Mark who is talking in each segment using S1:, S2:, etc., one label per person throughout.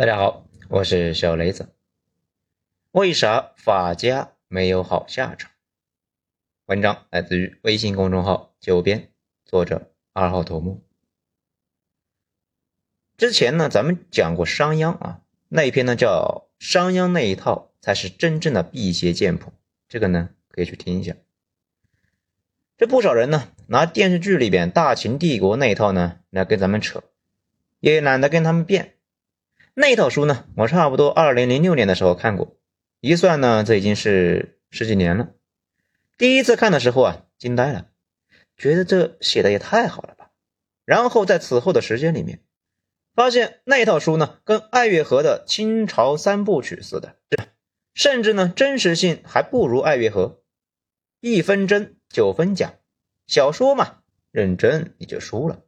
S1: 大家好，我是小雷子。为啥法家没有好下场？文章来自于微信公众号“九编”，作者二号头目。之前呢，咱们讲过商鞅啊，那一篇呢叫《商鞅那一套才是真正的辟邪剑谱》，这个呢可以去听一下。这不少人呢拿电视剧里边大秦帝国那一套呢来跟咱们扯，也懒得跟他们辩。那套书呢，我差不多二零零六年的时候看过，一算呢，这已经是十几年了。第一次看的时候啊，惊呆了，觉得这写的也太好了吧。然后在此后的时间里面，发现那套书呢，跟艾月河的清朝三部曲似的，甚至呢，真实性还不如艾月河。一分真九分假，小说嘛，认真你就输了。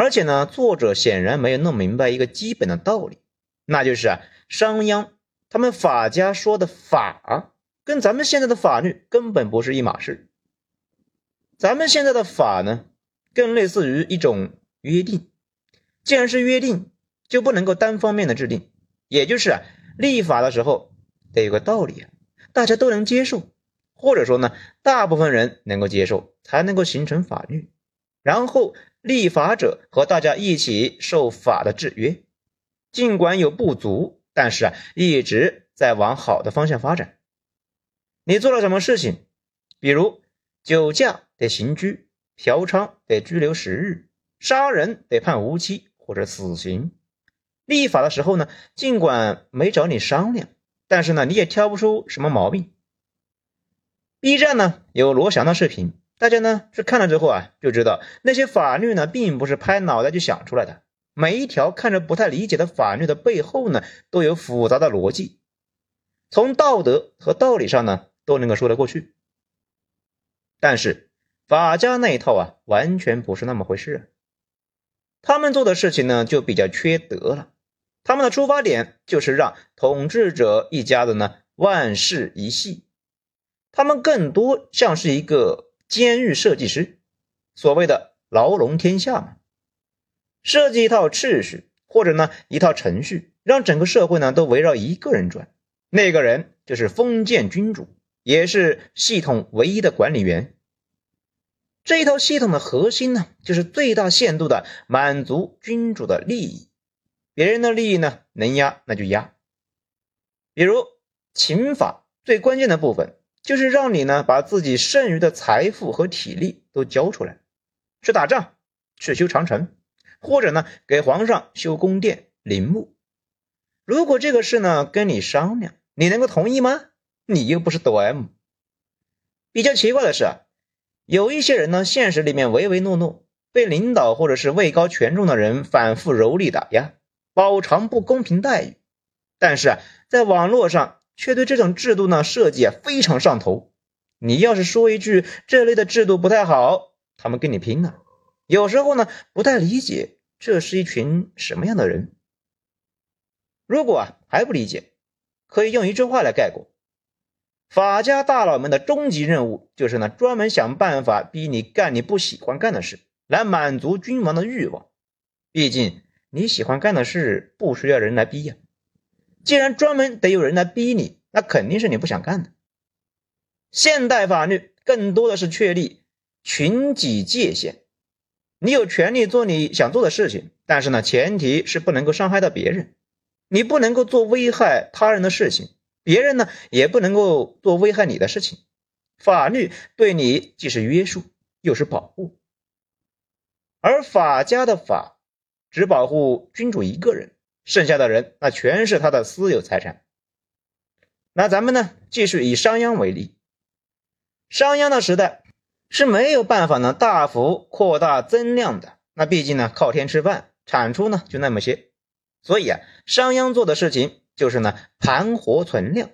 S1: 而且呢，作者显然没有弄明白一个基本的道理，那就是啊，商鞅他们法家说的法，跟咱们现在的法律根本不是一码事。咱们现在的法呢，更类似于一种约定。既然是约定，就不能够单方面的制定，也就是啊，立法的时候得有个道理啊，大家都能接受，或者说呢，大部分人能够接受，才能够形成法律，然后。立法者和大家一起受法的制约，尽管有不足，但是啊，一直在往好的方向发展。你做了什么事情？比如酒驾得刑拘，嫖娼得拘留十日，杀人得判无期或者死刑。立法的时候呢，尽管没找你商量，但是呢，你也挑不出什么毛病。B 站呢有罗翔的视频。大家呢是看了之后啊，就知道那些法律呢，并不是拍脑袋就想出来的。每一条看着不太理解的法律的背后呢，都有复杂的逻辑，从道德和道理上呢，都能够说得过去。但是法家那一套啊，完全不是那么回事啊。他们做的事情呢，就比较缺德了。他们的出发点就是让统治者一家子呢，万事一系。他们更多像是一个。监狱设计师，所谓的牢笼天下嘛，设计一套秩序或者呢一套程序，让整个社会呢都围绕一个人转，那个人就是封建君主，也是系统唯一的管理员。这一套系统的核心呢，就是最大限度的满足君主的利益，别人的利益呢能压那就压。比如刑法最关键的部分。就是让你呢把自己剩余的财富和体力都交出来，去打仗，去修长城，或者呢给皇上修宫殿陵墓。如果这个事呢跟你商量，你能够同意吗？你又不是抖 M。比较奇怪的是啊，有一些人呢现实里面唯唯诺诺，被领导或者是位高权重的人反复蹂躏打压，饱尝不公平待遇，但是啊在网络上。却对这种制度呢设计啊非常上头。你要是说一句这类的制度不太好，他们跟你拼了。有时候呢不太理解这是一群什么样的人。如果啊还不理解，可以用一句话来概括：法家大佬们的终极任务就是呢专门想办法逼你干你不喜欢干的事，来满足君王的欲望。毕竟你喜欢干的事不需要人来逼呀。既然专门得有人来逼你，那肯定是你不想干的。现代法律更多的是确立群己界限，你有权利做你想做的事情，但是呢，前提是不能够伤害到别人，你不能够做危害他人的事情，别人呢也不能够做危害你的事情。法律对你既是约束又是保护，而法家的法只保护君主一个人。剩下的人，那全是他的私有财产。那咱们呢，继续以商鞅为例。商鞅的时代是没有办法呢大幅扩大增量的。那毕竟呢，靠天吃饭，产出呢就那么些。所以啊，商鞅做的事情就是呢盘活存量，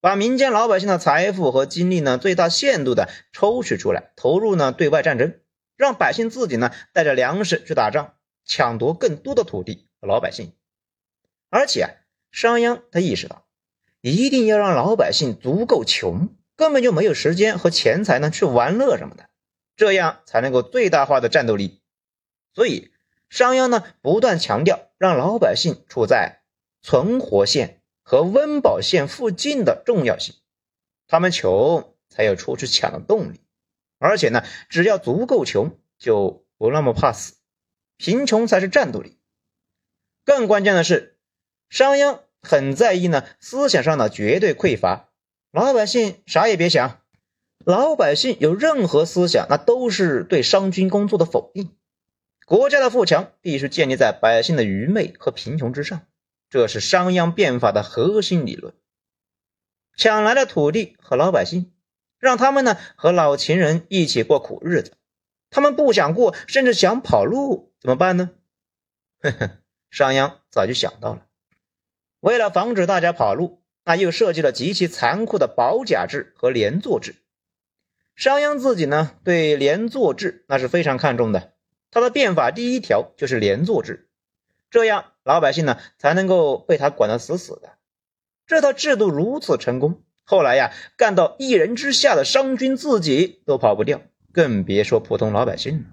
S1: 把民间老百姓的财富和精力呢最大限度的抽取出来，投入呢对外战争，让百姓自己呢带着粮食去打仗，抢夺更多的土地和老百姓。而且，商鞅他意识到，一定要让老百姓足够穷，根本就没有时间和钱财呢去玩乐什么的，这样才能够最大化的战斗力。所以，商鞅呢不断强调让老百姓处在存活线和温饱线附近的重要性。他们穷才有出去抢的动力，而且呢，只要足够穷，就不那么怕死。贫穷才是战斗力。更关键的是，商鞅很在意呢思想上的绝对匮乏，老百姓啥也别想。老百姓有任何思想，那都是对商君工作的否定。国家的富强必须建立在百姓的愚昧和贫穷之上，这是商鞅变法的核心理论。抢来的土地和老百姓，让他们呢和老秦人一起过苦日子。他们不想过，甚至想跑路，怎么办呢？呵呵，商鞅早就想到了。为了防止大家跑路，那又设计了极其残酷的保甲制和连坐制。商鞅自己呢，对连坐制那是非常看重的。他的变法第一条就是连坐制，这样老百姓呢才能够被他管得死死的。这套制度如此成功，后来呀，干到一人之下的商君自己都跑不掉，更别说普通老百姓了。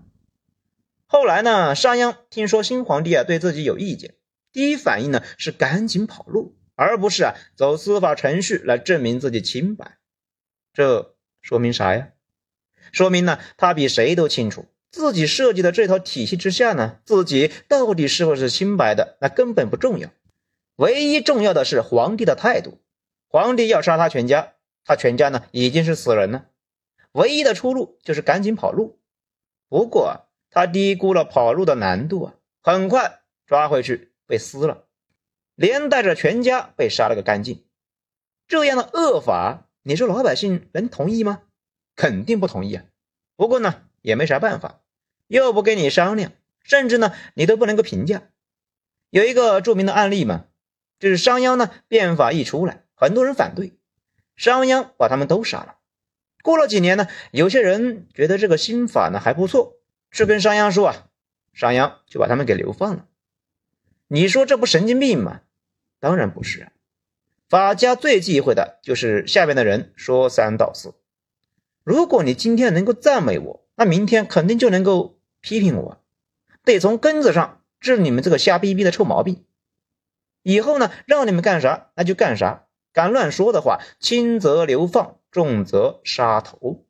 S1: 后来呢，商鞅听说新皇帝啊对自己有意见，第一反应呢是赶紧跑路，而不是啊走司法程序来证明自己清白。这说明啥呀？说明呢，他比谁都清楚，自己设计的这套体系之下呢，自己到底是不是清白的，那根本不重要。唯一重要的是皇帝的态度。皇帝要杀他全家，他全家呢已经是死人了，唯一的出路就是赶紧跑路。不过他低估了跑路的难度啊，很快抓回去被撕了，连带着全家被杀了个干净。这样的恶法，你说老百姓能同意吗？肯定不同意啊！不过呢，也没啥办法，又不跟你商量，甚至呢，你都不能够评价。有一个著名的案例嘛，就是商鞅呢变法一出来，很多人反对，商鞅把他们都杀了。过了几年呢，有些人觉得这个新法呢还不错，去跟商鞅说啊，商鞅就把他们给流放了。你说这不神经病吗？当然不是，法家最忌讳的就是下边的人说三道四。如果你今天能够赞美我，那明天肯定就能够批评我，得从根子上治你们这个瞎逼逼的臭毛病。以后呢，让你们干啥那就干啥，敢乱说的话，轻则流放，重则杀头。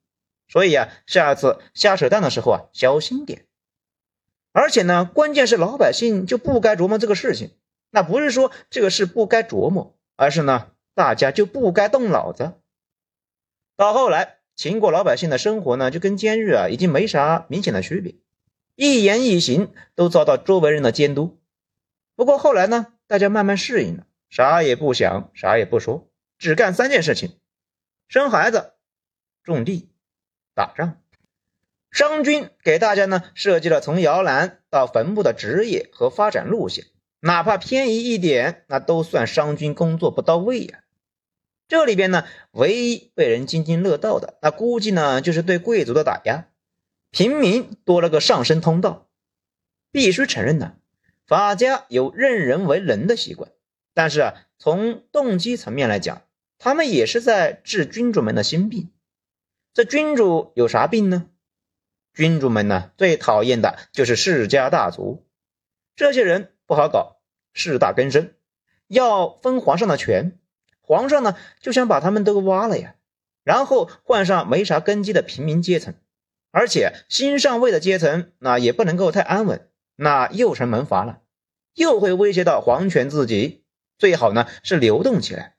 S1: 所以啊，下次瞎扯淡的时候啊，小心点。而且呢，关键是老百姓就不该琢磨这个事情。那不是说这个事不该琢磨，而是呢，大家就不该动脑子。到后来。秦国老百姓的生活呢，就跟监狱啊已经没啥明显的区别，一言一行都遭到周围人的监督。不过后来呢，大家慢慢适应了，啥也不想，啥也不说，只干三件事情：生孩子、种地、打仗。商君给大家呢设计了从摇篮到坟墓的职业和发展路线，哪怕偏移一点，那都算商君工作不到位呀。这里边呢，唯一被人津津乐道的，那估计呢就是对贵族的打压，平民多了个上升通道。必须承认呢，法家有任人为人的习惯，但是啊，从动机层面来讲，他们也是在治君主们的心病。这君主有啥病呢？君主们呢最讨厌的就是世家大族，这些人不好搞，势大根深，要分皇上的权。皇上呢就想把他们都挖了呀，然后换上没啥根基的平民阶层，而且新上位的阶层那也不能够太安稳，那又成门阀了，又会威胁到皇权自己，最好呢是流动起来，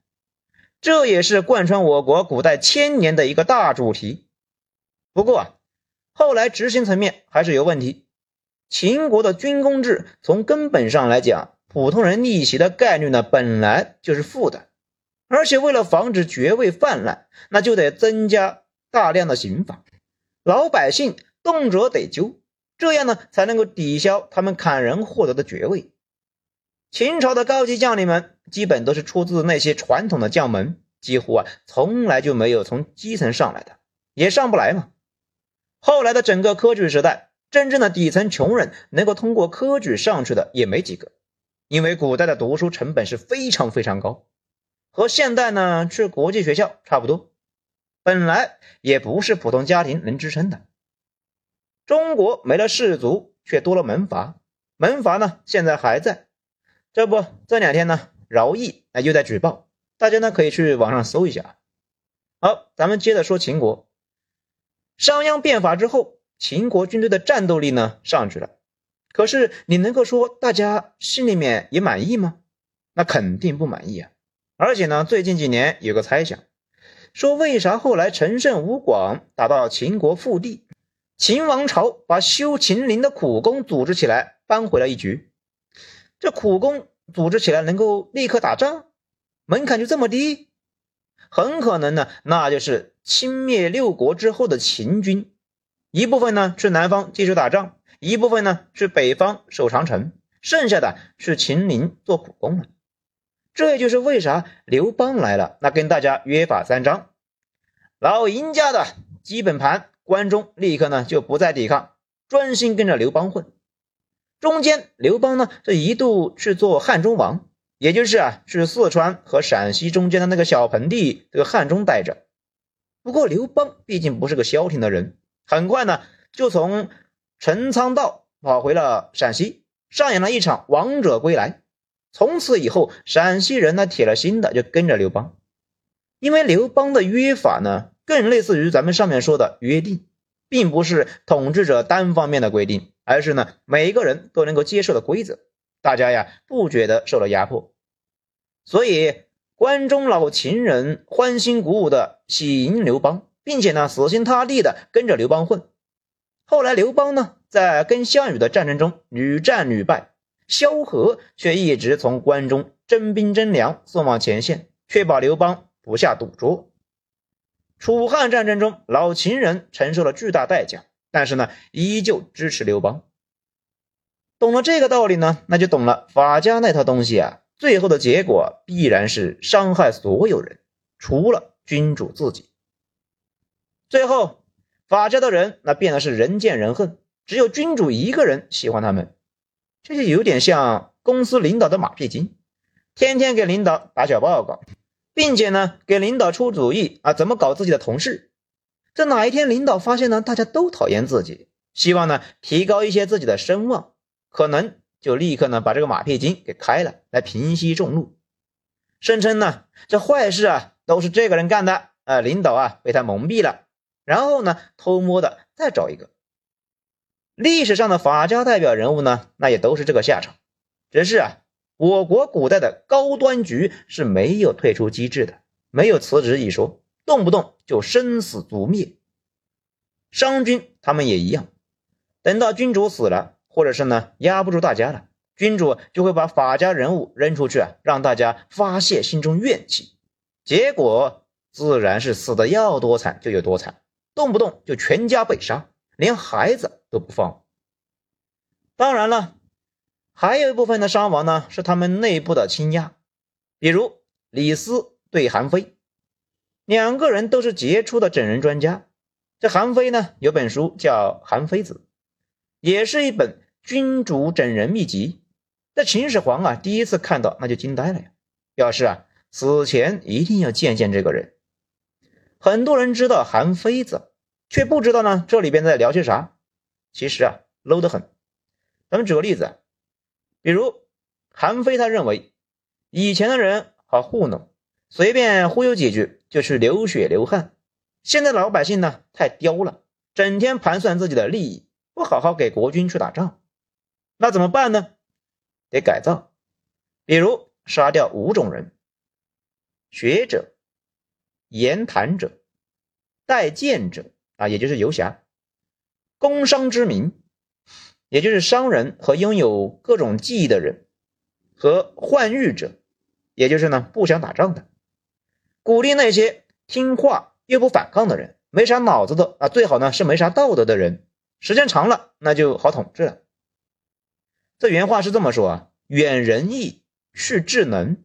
S1: 这也是贯穿我国古代千年的一个大主题。不过啊，后来执行层面还是有问题，秦国的军功制从根本上来讲，普通人逆袭的概率呢本来就是负的。而且为了防止爵位泛滥，那就得增加大量的刑法，老百姓动辄得揪，这样呢才能够抵消他们砍人获得的爵位。秦朝的高级将领们基本都是出自那些传统的将门，几乎啊从来就没有从基层上来的，也上不来嘛。后来的整个科举时代，真正的底层穷人能够通过科举上去的也没几个，因为古代的读书成本是非常非常高。和现代呢去国际学校差不多，本来也不是普通家庭能支撑的。中国没了士族，却多了门阀，门阀呢现在还在。这不这两天呢，饶毅啊又在举报，大家呢可以去网上搜一下。好，咱们接着说秦国。商鞅变法之后，秦国军队的战斗力呢上去了，可是你能够说大家心里面也满意吗？那肯定不满意啊！而且呢，最近几年有个猜想，说为啥后来陈胜吴广打到秦国腹地，秦王朝把修秦陵的苦工组织起来扳回了一局？这苦工组织起来能够立刻打仗，门槛就这么低？很可能呢，那就是清灭六国之后的秦军，一部分呢去南方继续打仗，一部分呢去北方守长城，剩下的去秦陵做苦工了。这就是为啥刘邦来了，那跟大家约法三章，老赢家的基本盘，关中立刻呢就不再抵抗，专心跟着刘邦混。中间刘邦呢这一度去做汉中王，也就是啊去四川和陕西中间的那个小盆地这个汉中待着。不过刘邦毕竟不是个消停的人，很快呢就从陈仓道跑回了陕西，上演了一场王者归来。从此以后，陕西人呢铁了心的就跟着刘邦，因为刘邦的约法呢更类似于咱们上面说的约定，并不是统治者单方面的规定，而是呢每一个人都能够接受的规则，大家呀不觉得受了压迫，所以关中老秦人欢欣鼓舞的喜迎刘邦，并且呢死心塌地的跟着刘邦混。后来刘邦呢在跟项羽的战争中屡战屡败。萧何却一直从关中征兵征粮送往前线，确保刘邦不下赌桌。楚汉战争中，老秦人承受了巨大代价，但是呢，依旧支持刘邦。懂了这个道理呢，那就懂了法家那套东西啊。最后的结果必然是伤害所有人，除了君主自己。最后，法家的人那变得是人见人恨，只有君主一个人喜欢他们。这就有点像公司领导的马屁精，天天给领导打小报告，并且呢给领导出主意啊，怎么搞自己的同事。这哪一天领导发现呢，大家都讨厌自己，希望呢提高一些自己的声望，可能就立刻呢把这个马屁精给开了，来平息众怒，声称呢这坏事啊都是这个人干的，啊领导啊被他蒙蔽了，然后呢偷摸的再找一个。历史上的法家代表人物呢，那也都是这个下场。只是啊，我国古代的高端局是没有退出机制的，没有辞职一说，动不动就生死族灭。商君他们也一样，等到君主死了，或者是呢压不住大家了，君主就会把法家人物扔出去啊，让大家发泄心中怨气。结果自然是死的要多惨就有多惨，动不动就全家被杀。连孩子都不放。当然了，还有一部分的伤亡呢，是他们内部的倾轧。比如李斯对韩非，两个人都是杰出的整人专家。这韩非呢，有本书叫《韩非子》，也是一本君主整人秘籍。那秦始皇啊，第一次看到那就惊呆了呀，表示啊，死前一定要见见这个人。很多人知道韩非子。却不知道呢，这里边在聊些啥？其实啊，low 得很。咱们举个例子，比如韩非他认为以前的人好糊弄，随便忽悠几句就去流血流汗。现在老百姓呢太刁了，整天盘算自己的利益，不好好给国君去打仗，那怎么办呢？得改造，比如杀掉五种人：学者、言谈者、待见者。啊，也就是游侠，工商之民，也就是商人和拥有各种技艺的人，和换欲者，也就是呢不想打仗的，鼓励那些听话又不反抗的人，没啥脑子的啊，最好呢是没啥道德的人，时间长了那就好统治了。这原话是这么说啊，远仁义，去智能。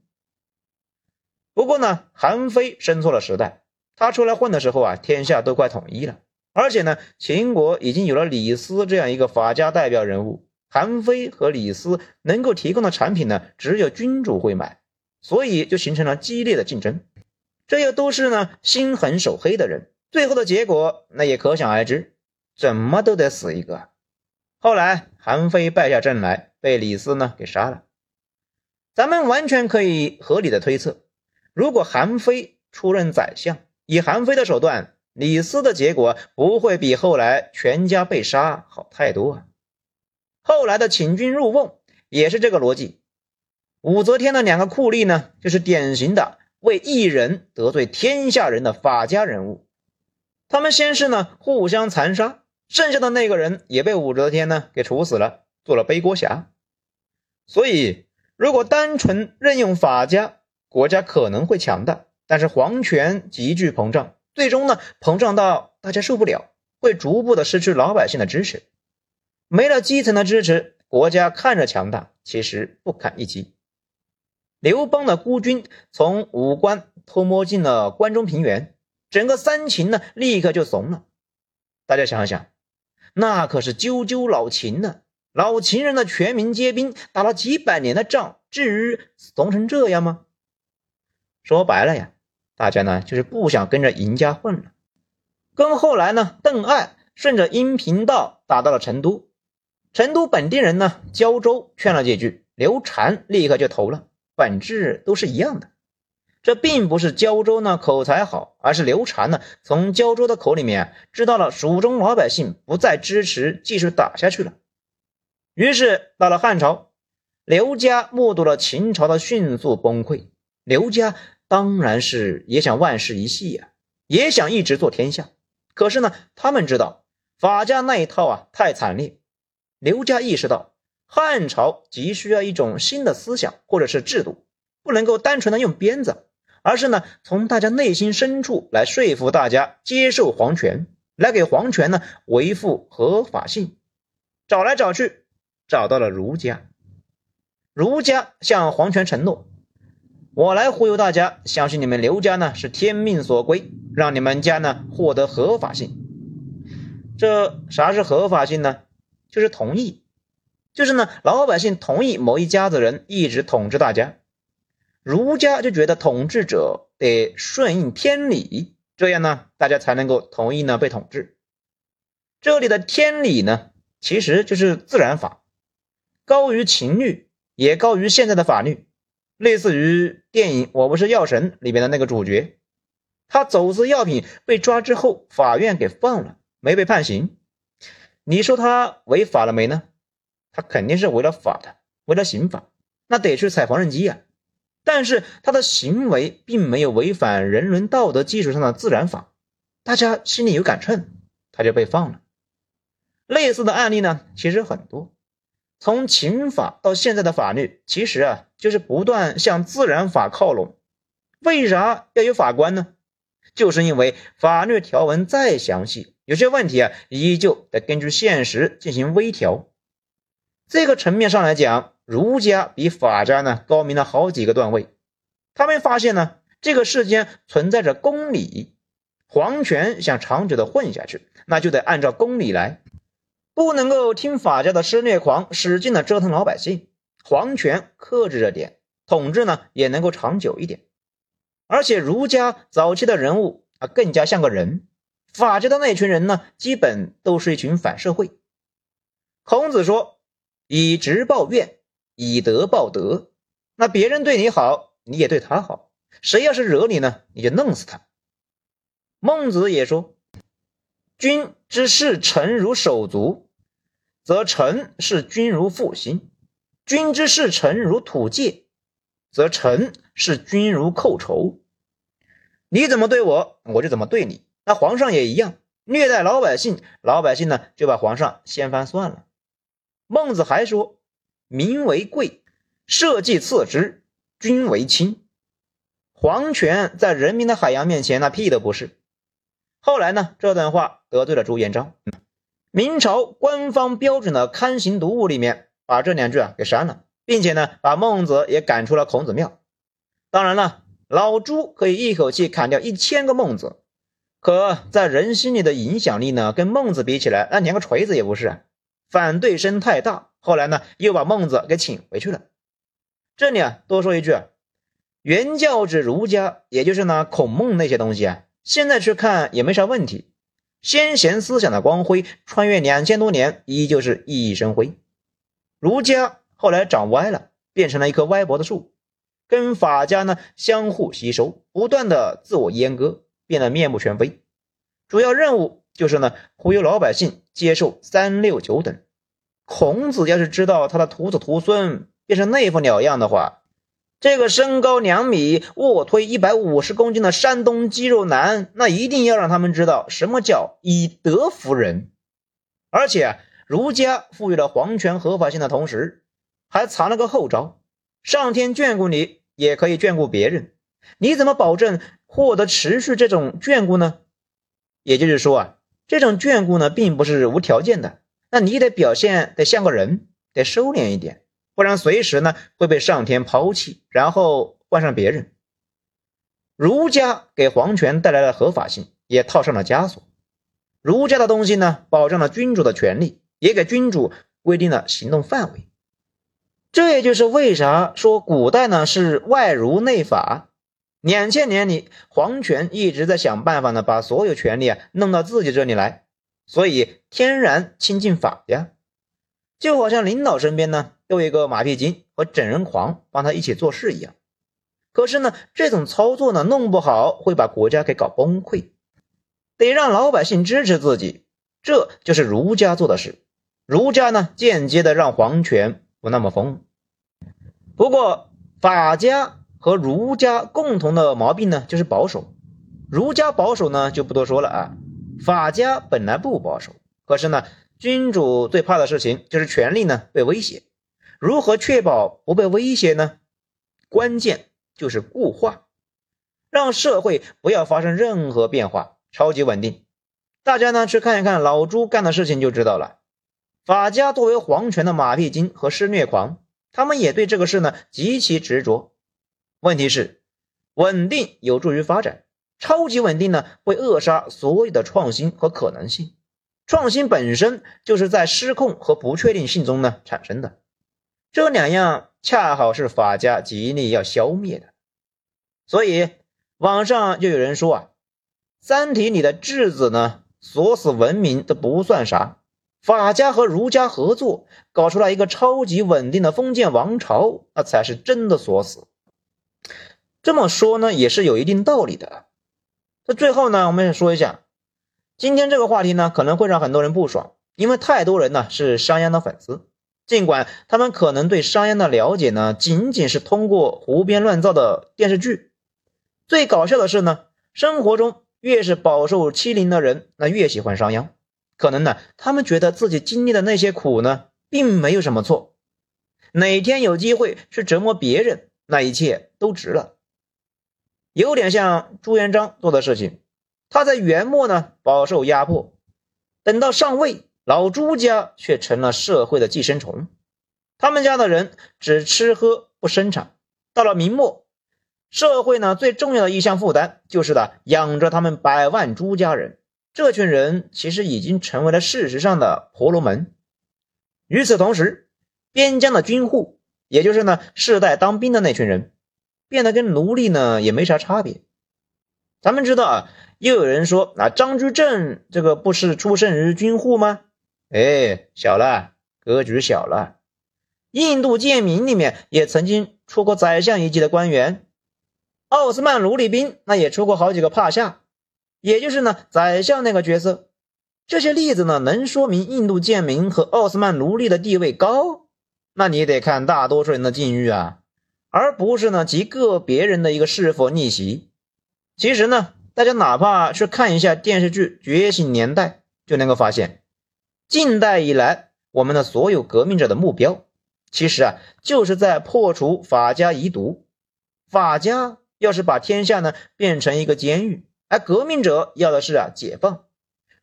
S1: 不过呢，韩非生错了时代。他出来混的时候啊，天下都快统一了，而且呢，秦国已经有了李斯这样一个法家代表人物。韩非和李斯能够提供的产品呢，只有君主会买，所以就形成了激烈的竞争。这又都是呢心狠手黑的人，最后的结果那也可想而知，怎么都得死一个。后来韩非败下阵来，被李斯呢给杀了。咱们完全可以合理的推测，如果韩非出任宰相，以韩非的手段，李斯的结果不会比后来全家被杀好太多啊。后来的请君入瓮也是这个逻辑。武则天的两个酷吏呢，就是典型的为一人得罪天下人的法家人物。他们先是呢互相残杀，剩下的那个人也被武则天呢给处死了，做了背锅侠。所以，如果单纯任用法家，国家可能会强大，但是皇权急剧膨胀，最终呢膨胀到大家受不了，会逐步的失去老百姓的支持。没了基层的支持，国家看着强大，其实不堪一击。刘邦的孤军从武关偷摸进了关中平原，整个三秦呢立刻就怂了。大家想想，那可是赳赳老秦呢，老秦人的全民皆兵，打了几百年的仗，至于怂成这样吗？说白了呀，大家呢就是不想跟着赢家混了。跟后来呢，邓艾顺着阴平道打到了成都，成都本地人呢，胶州劝了几句，刘禅立刻就投了。本质都是一样的，这并不是胶州呢口才好，而是刘禅呢从胶州的口里面知道了蜀中老百姓不再支持继续打下去了。于是到了汉朝，刘家目睹了秦朝的迅速崩溃，刘家当然是也想万世一系呀，也想一直做天下。可是呢，他们知道法家那一套啊太惨烈，刘家意识到。汉朝急需要一种新的思想或者是制度，不能够单纯的用鞭子，而是呢从大家内心深处来说服大家接受皇权，来给皇权呢维护合法性。找来找去，找到了儒家。儒家向皇权承诺：“我来忽悠大家，相信你们刘家呢是天命所归，让你们家呢获得合法性。”这啥是合法性呢？就是同意。就是呢，老百姓同意某一家子人一直统治大家，儒家就觉得统治者得顺应天理，这样呢，大家才能够同意呢被统治。这里的天理呢，其实就是自然法，高于情律，也高于现在的法律。类似于电影《我不是药神》里面的那个主角，他走私药品被抓之后，法院给放了，没被判刑。你说他违法了没呢？他肯定是违了法的，违了刑法，那得去踩缝纫机呀。但是他的行为并没有违反人伦道德基础上的自然法，大家心里有杆秤，他就被放了。类似的案例呢，其实很多。从刑法到现在的法律，其实啊，就是不断向自然法靠拢。为啥要有法官呢？就是因为法律条文再详细，有些问题啊，依旧得根据现实进行微调。这个层面上来讲，儒家比法家呢高明了好几个段位。他们发现呢，这个世间存在着公理，皇权想长久的混下去，那就得按照公理来，不能够听法家的施虐狂使劲的折腾老百姓。皇权克制着点，统治呢也能够长久一点。而且儒家早期的人物啊，更加像个人；法家的那群人呢，基本都是一群反社会。孔子说。以直报怨，以德报德。那别人对你好，你也对他好。谁要是惹你呢，你就弄死他。孟子也说：“君之视臣如手足，则臣视君如父心；君之视臣如土芥，则臣视君如寇仇。你怎么对我，我就怎么对你。那皇上也一样，虐待老百姓，老百姓呢就把皇上掀翻算了。”孟子还说：“民为贵，社稷次之，君为轻。皇权在人民的海洋面前，那屁都不是。”后来呢？这段话得罪了朱元璋。明朝官方标准的刊行读物里面，把这两句啊给删了，并且呢，把孟子也赶出了孔子庙。当然了，老朱可以一口气砍掉一千个孟子，可在人心里的影响力呢，跟孟子比起来，那连个锤子也不是啊。反对声太大，后来呢又把孟子给请回去了。这里啊多说一句，原教旨儒家，也就是呢孔孟那些东西啊，现在去看也没啥问题。先贤思想的光辉穿越两千多年，依旧是熠熠生辉。儒家后来长歪了，变成了一棵歪脖的树。跟法家呢相互吸收，不断的自我阉割，变得面目全非。主要任务就是呢忽悠老百姓接受三六九等。孔子要是知道他的徒子徒孙变成那副鸟样的话，这个身高两米、卧推一百五十公斤的山东肌肉男，那一定要让他们知道什么叫以德服人。而且，儒家赋予了皇权合法性的同时，还藏了个后招：上天眷顾你，也可以眷顾别人。你怎么保证获得持续这种眷顾呢？也就是说啊，这种眷顾呢，并不是无条件的。那你得表现得像个人，得收敛一点。不然随时呢会被上天抛弃，然后换上别人。儒家给皇权带来了合法性，也套上了枷锁。儒家的东西呢，保障了君主的权利，也给君主规定了行动范围。这也就是为啥说古代呢是外儒内法。两千年里，皇权一直在想办法呢，把所有权利啊弄到自己这里来，所以天然亲近法家。就好像领导身边呢有一个马屁精和整人狂帮他一起做事一样，可是呢这种操作呢弄不好会把国家给搞崩溃，得让老百姓支持自己，这就是儒家做的事。儒家呢间接的让皇权不那么疯。不过法家和儒家共同的毛病呢就是保守，儒家保守呢就不多说了啊，法家本来不保守，可是呢。君主最怕的事情就是权力呢被威胁，如何确保不被威胁呢？关键就是固化，让社会不要发生任何变化，超级稳定。大家呢去看一看老朱干的事情就知道了。法家作为皇权的马屁精和施虐狂，他们也对这个事呢极其执着。问题是，稳定有助于发展，超级稳定呢会扼杀所有的创新和可能性。创新本身就是在失控和不确定性中呢产生的，这两样恰好是法家极力要消灭的。所以网上就有人说啊，《三体》里的质子呢锁死文明都不算啥，法家和儒家合作搞出来一个超级稳定的封建王朝，那才是真的锁死。这么说呢也是有一定道理的。那最后呢，我们也说一下。今天这个话题呢，可能会让很多人不爽，因为太多人呢是商鞅的粉丝，尽管他们可能对商鞅的了解呢，仅仅是通过胡编乱造的电视剧。最搞笑的是呢，生活中越是饱受欺凌的人，那越喜欢商鞅。可能呢，他们觉得自己经历的那些苦呢，并没有什么错。哪天有机会去折磨别人，那一切都值了。有点像朱元璋做的事情。他在元末呢饱受压迫，等到上位，老朱家却成了社会的寄生虫。他们家的人只吃喝不生产。到了明末，社会呢最重要的一项负担就是呢养着他们百万朱家人。这群人其实已经成为了事实上的婆罗门。与此同时，边疆的军户，也就是呢世代当兵的那群人，变得跟奴隶呢也没啥差别。咱们知道啊。又有人说，那张居正这个不是出生于军户吗？哎，小了，格局小了。印度贱民里面也曾经出过宰相一级的官员，奥斯曼奴隶兵那也出过好几个帕夏，也就是呢宰相那个角色。这些例子呢，能说明印度贱民和奥斯曼奴隶的地位高？那你得看大多数人的境遇啊，而不是呢极个别人的一个是否逆袭。其实呢。大家哪怕去看一下电视剧《觉醒年代》，就能够发现，近代以来，我们的所有革命者的目标，其实啊，就是在破除法家遗毒。法家要是把天下呢变成一个监狱，而革命者要的是啊解放。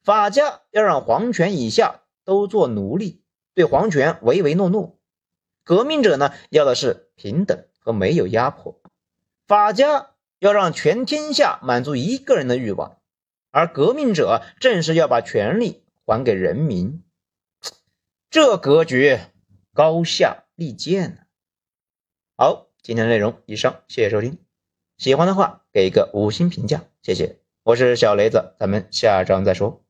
S1: 法家要让皇权以下都做奴隶，对皇权唯唯诺诺；革命者呢要的是平等和没有压迫。法家。要让全天下满足一个人的欲望，而革命者正是要把权力还给人民，这格局高下立见呢。好，今天的内容以上，谢谢收听。喜欢的话给一个五星评价，谢谢。我是小雷子，咱们下章再说。